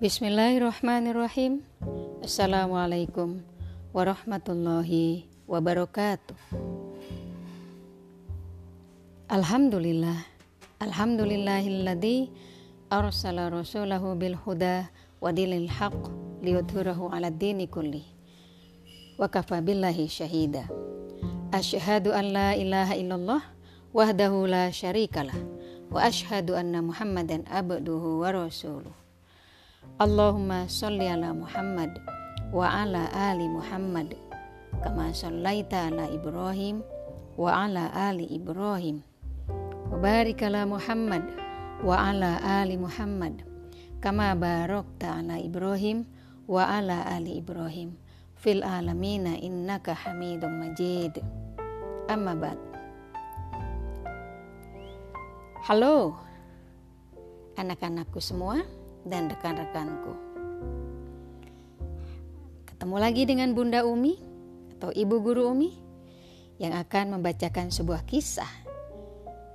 Bismillahirrahmanirrahim. Assalamualaikum warahmatullahi wabarakatuh. Alhamdulillah. Alhamdulillahilladzi arsala rasulahu bil huda wa dinil haqq liyudhhirahu 'ala dini kulli. Wa kafa billahi syahida. Asyhadu an la ilaha illallah wahdahu la syarikalah wa asyhadu anna Muhammadan abduhu wa rasuluh. Allahumma sholli ala Muhammad wa ala ali Muhammad kama shallaita ala Ibrahim wa ala ali Ibrahim. Wa barik ala Muhammad wa ala ali Muhammad kama barakta ala Ibrahim wa ala ali Ibrahim. Fil alamina innaka Hamidum Majid. Amma ba'd. Halo anak-anakku semua dan rekan-rekanku. Ketemu lagi dengan Bunda Umi atau Ibu Guru Umi yang akan membacakan sebuah kisah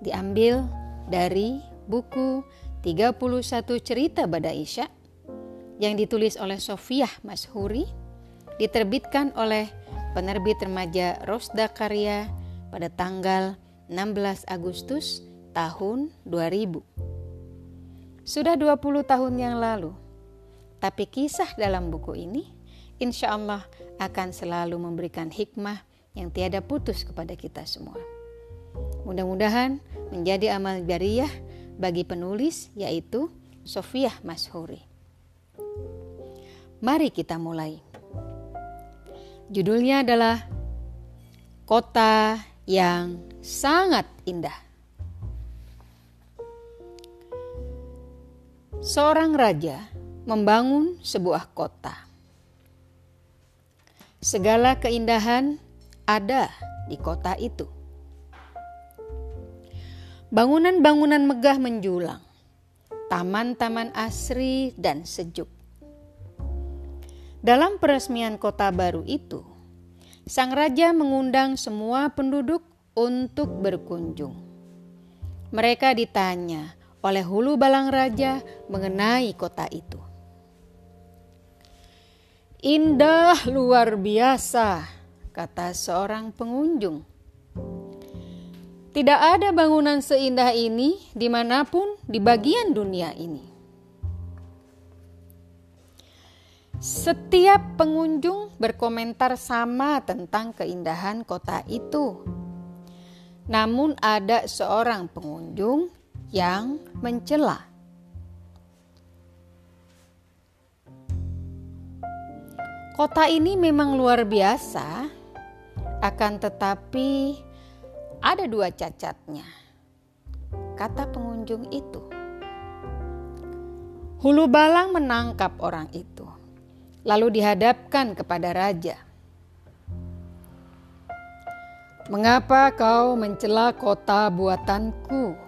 diambil dari buku 31 cerita Bada Isya yang ditulis oleh Sofiah Mashuri diterbitkan oleh penerbit remaja Rosda Karya pada tanggal 16 Agustus tahun 2000. Sudah 20 tahun yang lalu. Tapi kisah dalam buku ini insya Allah akan selalu memberikan hikmah yang tiada putus kepada kita semua. Mudah-mudahan menjadi amal jariah bagi penulis yaitu Sofiah Mashuri. Mari kita mulai. Judulnya adalah Kota yang sangat indah. Seorang raja membangun sebuah kota. Segala keindahan ada di kota itu. Bangunan-bangunan megah menjulang, taman-taman asri dan sejuk. Dalam peresmian kota baru itu, sang raja mengundang semua penduduk untuk berkunjung. Mereka ditanya, oleh hulu balang raja mengenai kota itu. Indah luar biasa, kata seorang pengunjung. Tidak ada bangunan seindah ini di mana pun di bagian dunia ini. Setiap pengunjung berkomentar sama tentang keindahan kota itu. Namun, ada seorang pengunjung yang mencela. Kota ini memang luar biasa, akan tetapi ada dua cacatnya, kata pengunjung itu. Hulu Balang menangkap orang itu, lalu dihadapkan kepada raja. Mengapa kau mencela kota buatanku?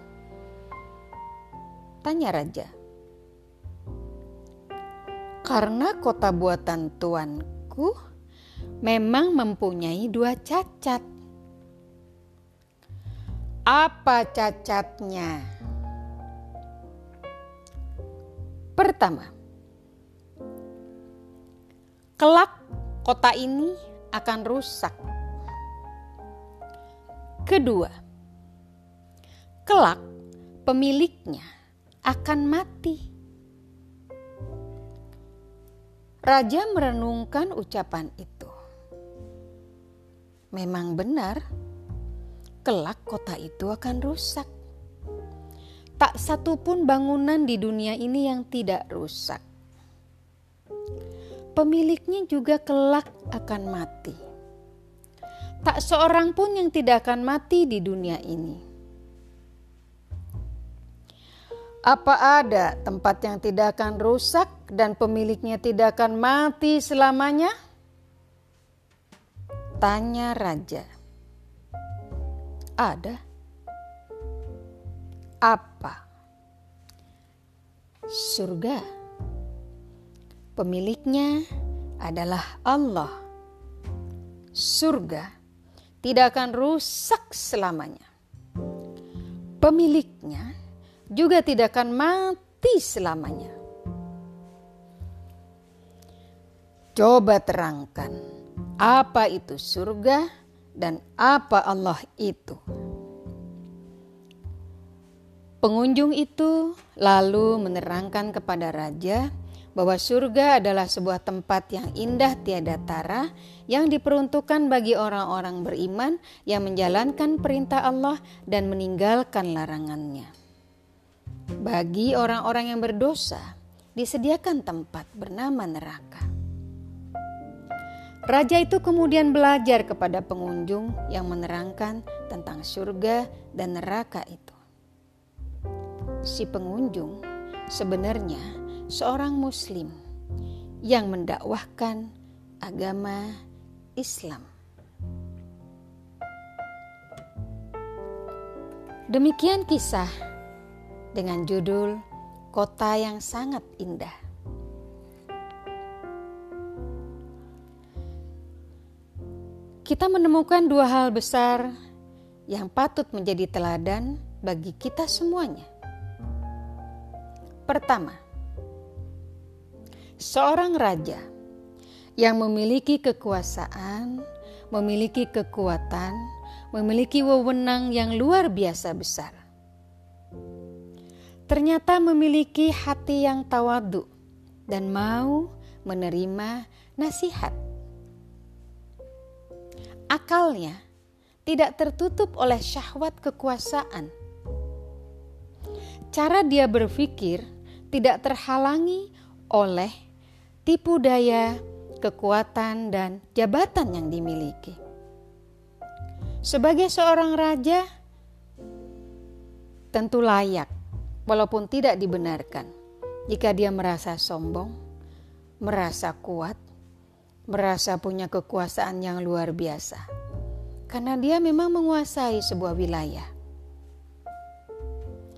Tanya raja. Karena kota buatan tuanku memang mempunyai dua cacat. Apa cacatnya? Pertama, kelak kota ini akan rusak. Kedua, kelak pemiliknya akan mati. Raja merenungkan ucapan itu. Memang benar, kelak kota itu akan rusak. Tak satu pun bangunan di dunia ini yang tidak rusak. Pemiliknya juga kelak akan mati. Tak seorang pun yang tidak akan mati di dunia ini. Apa ada tempat yang tidak akan rusak dan pemiliknya tidak akan mati selamanya? Tanya raja. Ada. Apa? Surga. Pemiliknya adalah Allah. Surga tidak akan rusak selamanya. Pemiliknya juga tidak akan mati selamanya. Coba terangkan apa itu surga dan apa Allah itu. Pengunjung itu lalu menerangkan kepada raja bahwa surga adalah sebuah tempat yang indah tiada tara yang diperuntukkan bagi orang-orang beriman yang menjalankan perintah Allah dan meninggalkan larangannya. Bagi orang-orang yang berdosa, disediakan tempat bernama neraka. Raja itu kemudian belajar kepada pengunjung yang menerangkan tentang surga dan neraka itu. Si pengunjung sebenarnya seorang Muslim yang mendakwahkan agama Islam. Demikian kisah dengan judul Kota yang Sangat Indah. Kita menemukan dua hal besar yang patut menjadi teladan bagi kita semuanya. Pertama, seorang raja yang memiliki kekuasaan, memiliki kekuatan, memiliki wewenang yang luar biasa besar. Ternyata memiliki hati yang tawadu dan mau menerima nasihat. Akalnya tidak tertutup oleh syahwat kekuasaan. Cara dia berpikir tidak terhalangi oleh tipu daya, kekuatan, dan jabatan yang dimiliki. Sebagai seorang raja, tentu layak, walaupun tidak dibenarkan, jika dia merasa sombong, merasa kuat, merasa punya kekuasaan yang luar biasa, karena dia memang menguasai sebuah wilayah.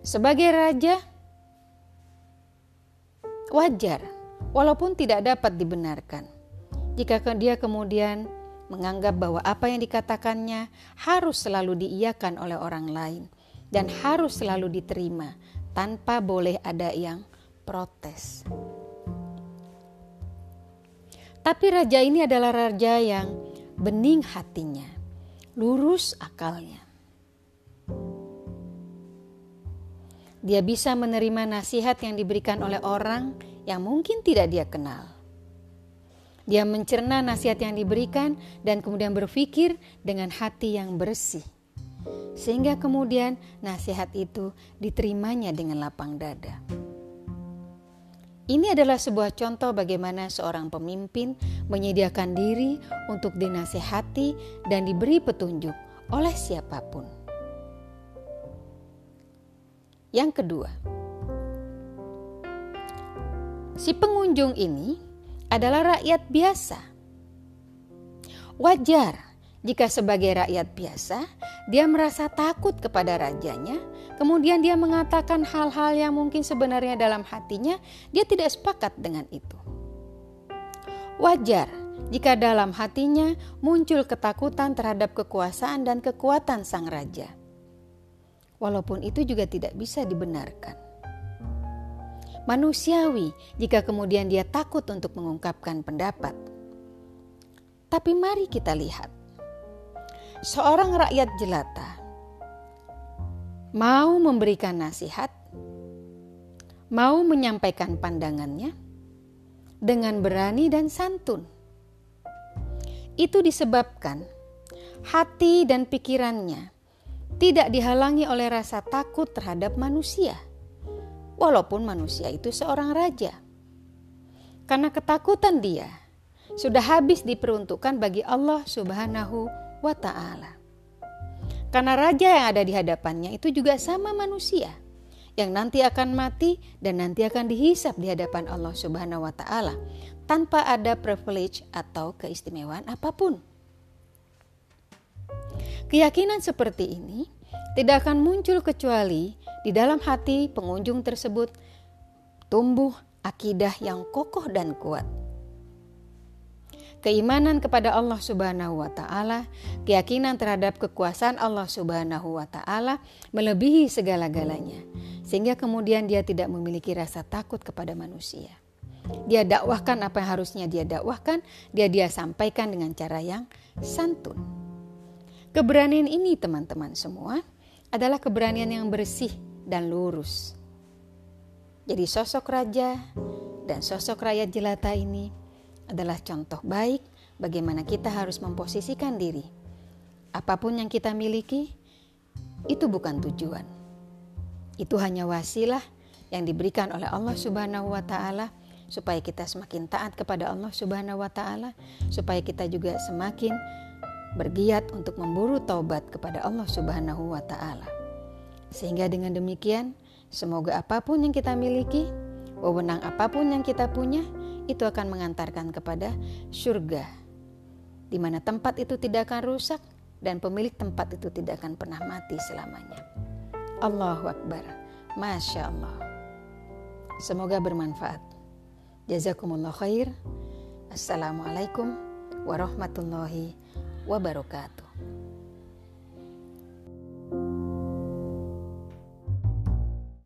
Sebagai raja, wajar walaupun tidak dapat dibenarkan. Jika dia kemudian menganggap bahwa apa yang dikatakannya harus selalu diiyakan oleh orang lain dan harus selalu diterima tanpa boleh ada yang protes. Tapi raja ini adalah raja yang bening hatinya, lurus akalnya. Dia bisa menerima nasihat yang diberikan oleh orang yang mungkin tidak dia kenal. Dia mencerna nasihat yang diberikan dan kemudian berpikir dengan hati yang bersih. Sehingga kemudian nasihat itu diterimanya dengan lapang dada. Ini adalah sebuah contoh bagaimana seorang pemimpin menyediakan diri untuk dinasehati dan diberi petunjuk oleh siapa pun. Yang kedua, si pengunjung ini adalah rakyat biasa. Wajar jika sebagai rakyat biasa dia merasa takut kepada rajanya, kemudian dia mengatakan hal-hal yang mungkin sebenarnya dalam hatinya dia tidak sepakat dengan itu. Wajar jika dalam hatinya muncul ketakutan terhadap kekuasaan dan kekuatan sang raja walaupun itu juga tidak bisa dibenarkan. Manusiawi jika kemudian dia takut untuk mengungkapkan pendapat. Tapi mari kita lihat. Seorang rakyat jelata mau memberikan nasihat, mau menyampaikan pandangannya dengan berani dan santun. Itu disebabkan hati dan pikirannya tidak dihalangi oleh rasa takut terhadap manusia, walaupun manusia itu seorang raja. Karena ketakutan dia sudah habis diperuntukkan bagi Allah Subhanahu wa Ta'ala. Karena raja yang ada di hadapannya itu juga sama manusia yang nanti akan mati dan nanti akan dihisap di hadapan Allah Subhanahu wa Ta'ala tanpa ada privilege atau keistimewaan apa pun. Keyakinan seperti ini tidak akan muncul kecuali di dalam hati pengunjung tersebut tumbuh akidah yang kokoh dan kuat. Keimanan kepada Allah Subhanahu wa taala, keyakinan terhadap kekuasaan Allah Subhanahu wa taala melebihi segala-galanya sehingga kemudian dia tidak memiliki rasa takut kepada manusia. Dia dakwahkan apa yang harusnya dia dakwahkan, dia dia sampaikan dengan cara yang santun. Keberanian ini teman-teman semua adalah keberanian yang bersih dan lurus. Jadi sosok raja dan sosok rakyat jelata ini adalah contoh baik bagaimana kita harus memposisikan diri. Apa pun yang kita miliki, itu bukan tujuan. Itu hanya wasilah yang diberikan oleh Allah Subhanahu wa taala supaya kita semakin taat kepada Allah Subhanahu wa taala, supaya kita juga semakin bergiat untuk memburu taubat kepada Allah Subhanahu wa taala. Sehingga dengan demikian, semoga apa pun yang kita miliki, wewenang apa pun yang kita punya, itu akan mengantarkan kepada surga. Di mana tempat itu tidak akan rusak dan pemilik tempat itu tidak akan pernah mati selamanya. Allahu Akbar. Masya Allah. Semoga bermanfaat. Jazakumullah khair. Assalamualaikum warahmatullahi wabarakatuh.